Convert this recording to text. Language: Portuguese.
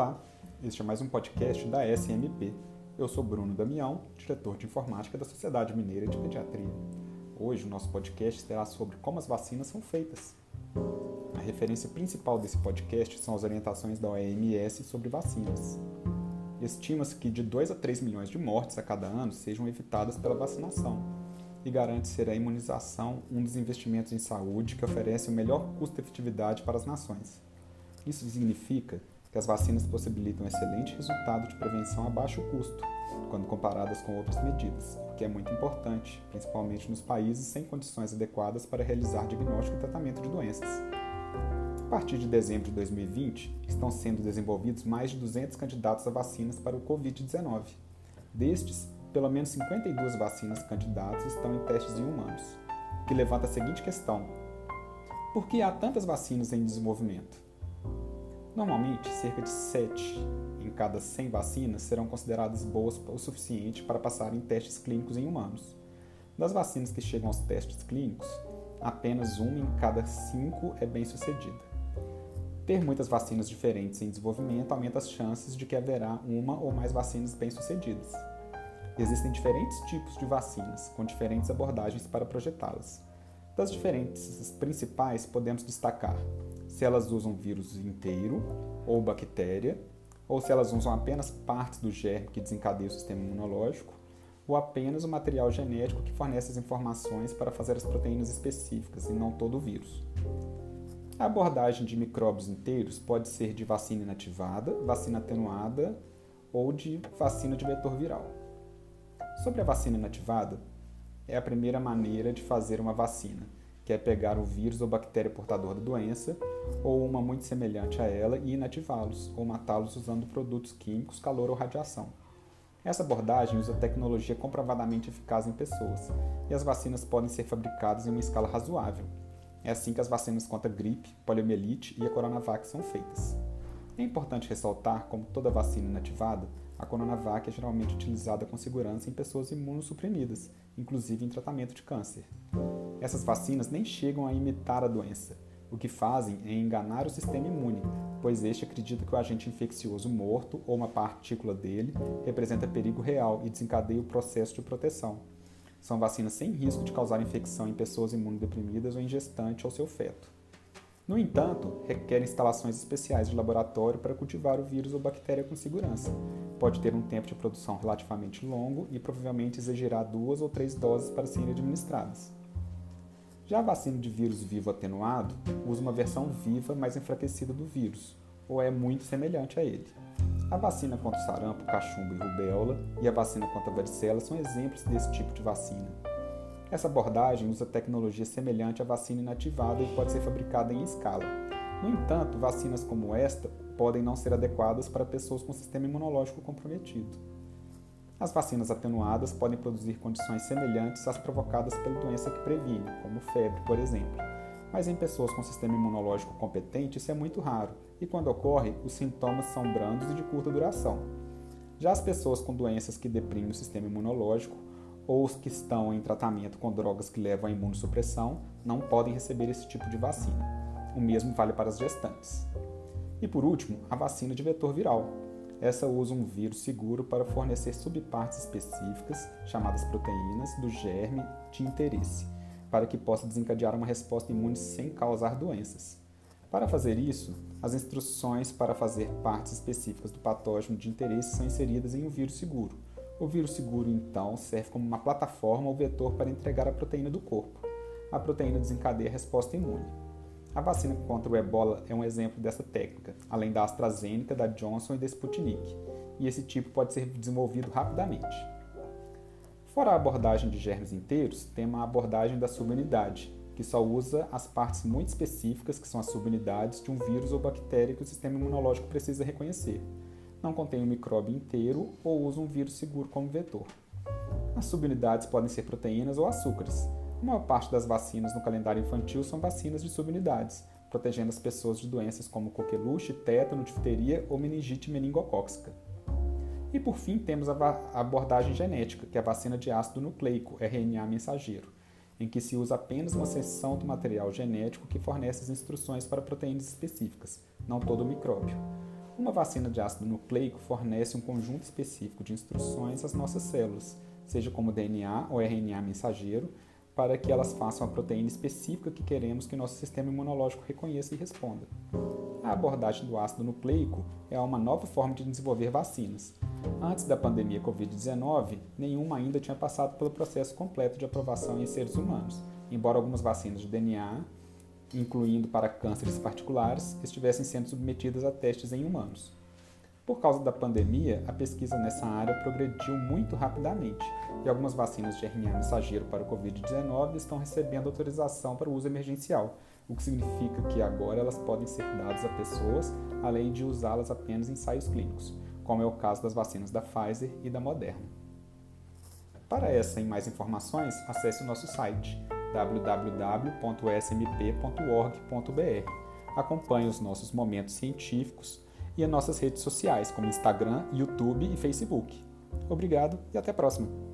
Olá, este é mais um podcast da SMP. Eu sou Bruno Damião, diretor de informática da Sociedade Mineira de Pediatria. Hoje o nosso podcast será sobre como as vacinas são feitas. A referência principal desse podcast são as orientações da OMS sobre vacinas. Estima-se que de 2 a 3 milhões de mortes a cada ano sejam evitadas pela vacinação e garante ser a imunização um dos investimentos em saúde que oferece o melhor custo-efetividade para as nações. Isso significa que as vacinas possibilitam excelente resultado de prevenção a baixo custo, quando comparadas com outras medidas, o que é muito importante, principalmente nos países sem condições adequadas para realizar diagnóstico e tratamento de doenças. A partir de dezembro de 2020, estão sendo desenvolvidos mais de 200 candidatos a vacinas para o Covid-19. Destes, pelo menos 52 vacinas candidatas estão em testes em humanos, o que levanta a seguinte questão: por que há tantas vacinas em desenvolvimento? Normalmente, cerca de 7 em cada 100 vacinas serão consideradas boas o suficiente para passar em testes clínicos em humanos. Das vacinas que chegam aos testes clínicos, apenas uma em cada 5 é bem sucedida. Ter muitas vacinas diferentes em desenvolvimento aumenta as chances de que haverá uma ou mais vacinas bem-sucedidas. Existem diferentes tipos de vacinas, com diferentes abordagens para projetá-las. Das diferentes principais, podemos destacar se elas usam vírus inteiro ou bactéria, ou se elas usam apenas partes do germe que desencadeia o sistema imunológico, ou apenas o material genético que fornece as informações para fazer as proteínas específicas e não todo o vírus. A abordagem de micróbios inteiros pode ser de vacina inativada, vacina atenuada ou de vacina de vetor viral. Sobre a vacina inativada, é a primeira maneira de fazer uma vacina que é pegar o vírus ou bactéria portador da doença, ou uma muito semelhante a ela, e inativá-los, ou matá-los usando produtos químicos, calor ou radiação. Essa abordagem usa tecnologia comprovadamente eficaz em pessoas, e as vacinas podem ser fabricadas em uma escala razoável. É assim que as vacinas contra gripe, poliomielite e a Coronavac são feitas. É importante ressaltar, como toda vacina inativada, a Coronavac é geralmente utilizada com segurança em pessoas imunossuprimidas, inclusive em tratamento de câncer. Essas vacinas nem chegam a imitar a doença. O que fazem é enganar o sistema imune, pois este acredita que o agente infeccioso morto ou uma partícula dele representa perigo real e desencadeia o processo de proteção. São vacinas sem risco de causar infecção em pessoas imunodeprimidas ou em gestante ou seu feto. No entanto, requer instalações especiais de laboratório para cultivar o vírus ou bactéria com segurança. Pode ter um tempo de produção relativamente longo e provavelmente exigirá duas ou três doses para serem administradas. Já a vacina de vírus vivo atenuado usa uma versão viva mais enfraquecida do vírus, ou é muito semelhante a ele. A vacina contra o sarampo, cachumba e rubéola e a vacina contra a varicela são exemplos desse tipo de vacina. Essa abordagem usa tecnologia semelhante à vacina inativada e pode ser fabricada em escala. No entanto, vacinas como esta podem não ser adequadas para pessoas com sistema imunológico comprometido. As vacinas atenuadas podem produzir condições semelhantes às provocadas pela doença que previne, como febre, por exemplo. Mas em pessoas com sistema imunológico competente, isso é muito raro, e quando ocorre, os sintomas são brandos e de curta duração. Já as pessoas com doenças que deprimem o sistema imunológico, ou os que estão em tratamento com drogas que levam à imunossupressão, não podem receber esse tipo de vacina. O mesmo vale para as gestantes. E por último, a vacina de vetor viral, essa usa um vírus seguro para fornecer subpartes específicas, chamadas proteínas, do germe de interesse, para que possa desencadear uma resposta imune sem causar doenças. Para fazer isso, as instruções para fazer partes específicas do patógeno de interesse são inseridas em um vírus seguro. O vírus seguro, então, serve como uma plataforma ou vetor para entregar a proteína do corpo. A proteína desencadeia a resposta imune. A vacina contra o ebola é um exemplo dessa técnica, além da AstraZeneca, da Johnson e da Sputnik, e esse tipo pode ser desenvolvido rapidamente. Fora a abordagem de germes inteiros, tem uma abordagem da subunidade, que só usa as partes muito específicas, que são as subunidades de um vírus ou bactéria que o sistema imunológico precisa reconhecer. Não contém um micróbio inteiro ou usa um vírus seguro como vetor. As subunidades podem ser proteínas ou açúcares, a maior parte das vacinas no calendário infantil são vacinas de subunidades, protegendo as pessoas de doenças como coqueluche, tétano, difteria ou meningite meningocóxica. E por fim, temos a abordagem genética, que é a vacina de ácido nucleico, RNA mensageiro, em que se usa apenas uma seção do material genético que fornece as instruções para proteínas específicas, não todo o micróbio. Uma vacina de ácido nucleico fornece um conjunto específico de instruções às nossas células, seja como DNA ou RNA mensageiro, para que elas façam a proteína específica que queremos que nosso sistema imunológico reconheça e responda. A abordagem do ácido nucleico é uma nova forma de desenvolver vacinas. Antes da pandemia Covid-19, nenhuma ainda tinha passado pelo processo completo de aprovação em seres humanos, embora algumas vacinas de DNA incluindo para cânceres particulares, estivessem sendo submetidas a testes em humanos. Por causa da pandemia, a pesquisa nessa área progrediu muito rapidamente e algumas vacinas de RNA mensageiro para o Covid-19 estão recebendo autorização para o uso emergencial, o que significa que agora elas podem ser dadas a pessoas, além de usá-las apenas em ensaios clínicos, como é o caso das vacinas da Pfizer e da Moderna. Para essa e mais informações, acesse o nosso site www.smp.org.br. Acompanhe os nossos momentos científicos e as nossas redes sociais, como Instagram, YouTube e Facebook. Obrigado e até a próxima!